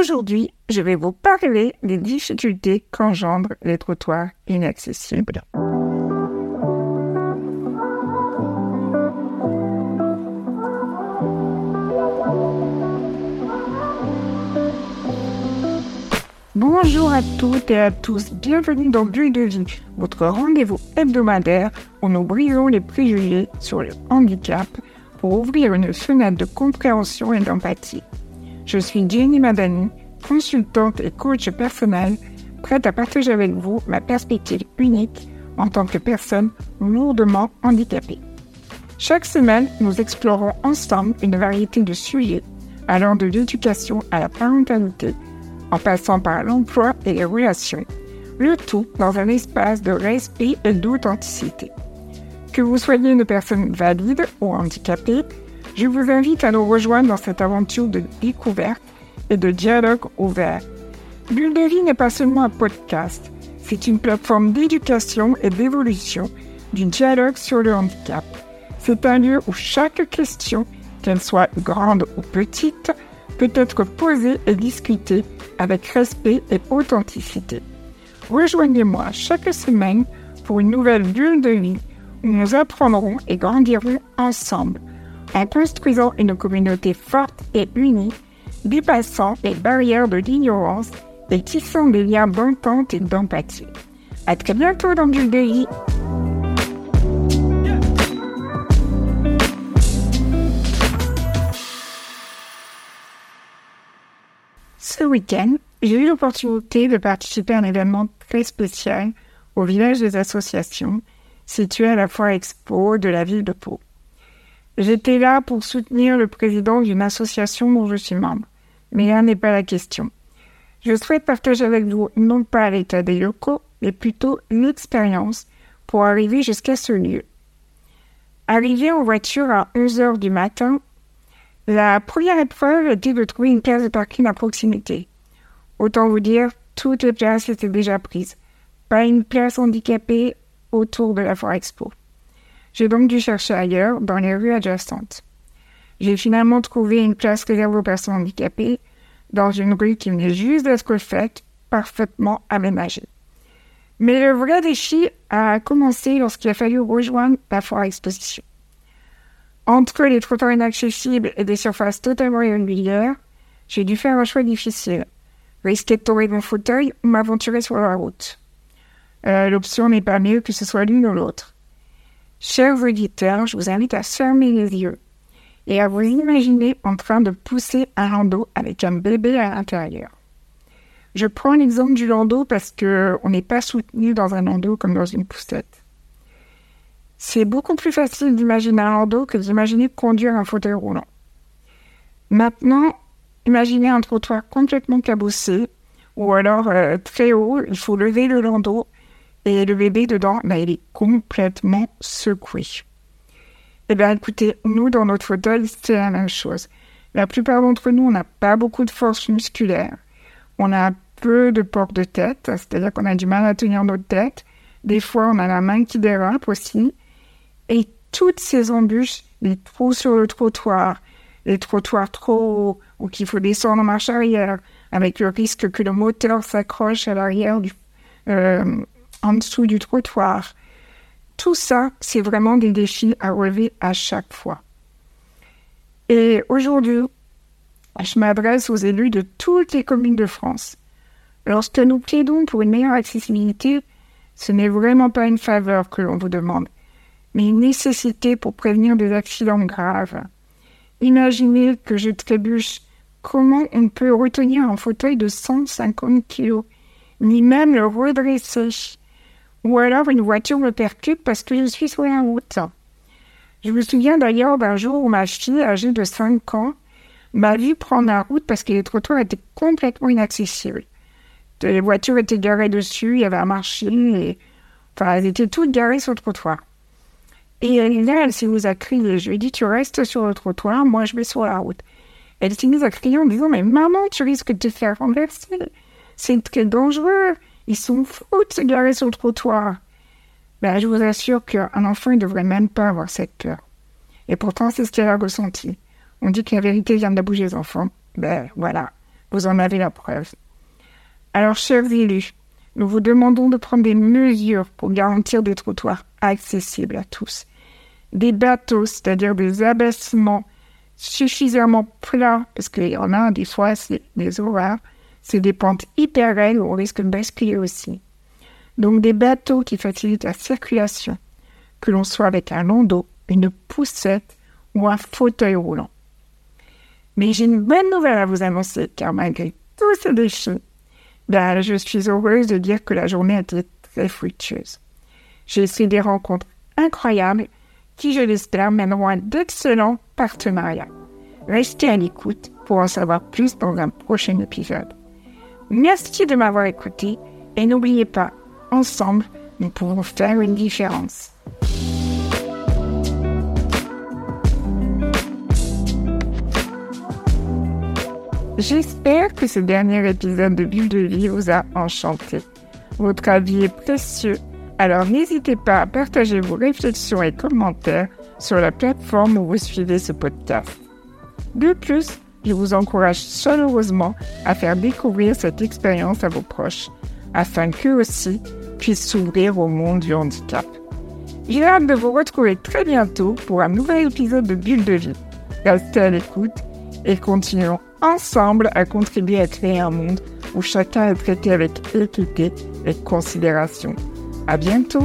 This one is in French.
Aujourd'hui, je vais vous parler des difficultés qu'engendrent les trottoirs inaccessibles. Bonjour à toutes et à tous, bienvenue dans Bulle de vie, votre rendez-vous hebdomadaire où nous brisons les préjugés sur le handicap pour ouvrir une fenêtre de compréhension et d'empathie. Je suis Jenny Madani, consultante et coach personnel, prête à partager avec vous ma perspective unique en tant que personne lourdement handicapée. Chaque semaine, nous explorons ensemble une variété de sujets allant de l'éducation à la parentalité en passant par l'emploi et les relations, le tout dans un espace de respect et d'authenticité. Que vous soyez une personne valide ou handicapée, je vous invite à nous rejoindre dans cette aventure de découverte et de dialogue ouvert. Bulle de vie n'est pas seulement un podcast, c'est une plateforme d'éducation et d'évolution du dialogue sur le handicap. C'est un lieu où chaque question, qu'elle soit grande ou petite, peut être posée et discutée avec respect et authenticité. Rejoignez-moi chaque semaine pour une nouvelle bulle de vie où nous apprendrons et grandirons ensemble en construisant une communauté forte et unie, dépassant les barrières de l'ignorance et tissant des liens d'entente et d'empathie. À très bientôt dans de vie. Ce week-end, j'ai eu l'opportunité de participer à un événement très spécial au village des associations situé à la foire expo de la ville de Pau. J'étais là pour soutenir le président d'une association dont je suis membre. Mais là n'est pas la question. Je souhaite partager avec vous non pas l'état des locaux, mais plutôt l'expérience pour arriver jusqu'à ce lieu. Arrivé en voiture à 11 heures du matin, la première épreuve était de trouver une place de parking à proximité. Autant vous dire, toutes les places étaient déjà prises. Pas une place handicapée autour de la Foire Expo. J'ai donc dû chercher ailleurs, dans les rues adjacentes. J'ai finalement trouvé une place réservée aux personnes handicapées, dans une rue qui venait juste d'être faite, parfaitement aménagée. Mais le vrai défi a commencé lorsqu'il a fallu rejoindre la foire exposition. Entre les trottoirs inaccessibles et des surfaces totalement irrégulières, j'ai dû faire un choix difficile. Risquer de tomber mon fauteuil ou m'aventurer sur la route. Euh, l'option n'est pas mieux que ce soit l'une ou l'autre. Chers auditeurs, je vous invite à fermer les yeux et à vous imaginer en train de pousser un landau avec un bébé à l'intérieur. Je prends l'exemple du landau parce qu'on n'est pas soutenu dans un landau comme dans une poussette. C'est beaucoup plus facile d'imaginer un landau que d'imaginer conduire un fauteuil roulant. Maintenant, imaginez un trottoir complètement cabossé, ou alors euh, très haut, il faut lever le landau, et le bébé dedans, bah, il est complètement secoué. Eh bien, écoutez, nous, dans notre fauteuil, c'est la même chose. La plupart d'entre nous, on n'a pas beaucoup de force musculaire. On a peu de port de tête, c'est-à-dire qu'on a du mal à tenir notre tête. Des fois, on a la main qui dérape aussi. Et toutes ces embûches, les trous sur le trottoir, les trottoirs trop hauts, ou qu'il faut descendre en marche arrière, avec le risque que le moteur s'accroche à l'arrière du, euh, en dessous du trottoir. Tout ça, c'est vraiment des défis à relever à chaque fois. Et aujourd'hui, je m'adresse aux élus de toutes les communes de France. Lorsque nous plaidons pour une meilleure accessibilité, ce n'est vraiment pas une faveur que l'on vous demande mais une nécessité pour prévenir des accidents graves. Imaginez que je trébuche. Comment on peut retenir un fauteuil de 150 kg, ni même le redresser? Ou alors une voiture me percute parce que je suis sur la route. Je me souviens d'ailleurs d'un jour où ma fille, âgée de 5 ans, m'a vu prendre la route parce que les trottoirs étaient complètement inaccessibles. Les voitures étaient garées dessus, il y avait un marché, enfin, elles étaient toutes garées sur le trottoir. Et là, elle s'est mise à crier. Je lui ai dit, tu restes sur le trottoir, moi je vais sur la route. Elle s'est mise à crier en disant, mais maman, tu risques de te faire renverser. C'est très dangereux. Ils sont fous de se garer sur le trottoir. Ben, je vous assure qu'un enfant ne devrait même pas avoir cette peur. Et pourtant, c'est ce qu'elle a ressenti. On dit que la vérité vient de la bouche des enfants. Ben voilà, Vous en avez la preuve. Alors, chers élus, nous vous demandons de prendre des mesures pour garantir des trottoirs accessibles à tous. Des bateaux, c'est-à-dire des abaissements suffisamment plats, parce qu'il y en a des fois, c'est des horaires, c'est des pentes hyper raides où on risque de basculer aussi. Donc des bateaux qui facilitent la circulation, que l'on soit avec un landau, une poussette ou un fauteuil roulant. Mais j'ai une bonne nouvelle à vous annoncer, car malgré tous ces défis, ben, je suis heureuse de dire que la journée a été très fructueuse. J'ai fait des rencontres incroyables qui, je l'espère, mèneront à d'excellents partenariats. Restez à l'écoute pour en savoir plus dans un prochain épisode. Merci de m'avoir écouté et n'oubliez pas, ensemble, nous pouvons faire une différence. J'espère que ce dernier épisode de Bulle de vie vous a enchanté. Votre avis est précieux, alors n'hésitez pas à partager vos réflexions et commentaires sur la plateforme où vous suivez ce podcast. De plus, je vous encourage chaleureusement à faire découvrir cette expérience à vos proches, afin qu'eux aussi puissent s'ouvrir au monde du handicap. J'ai hâte de vous retrouver très bientôt pour un nouvel épisode de Bulle de vie. Restez à l'écoute et continuons ensemble à contribuer à créer un monde où chacun est traité avec équité et considération. À bientôt!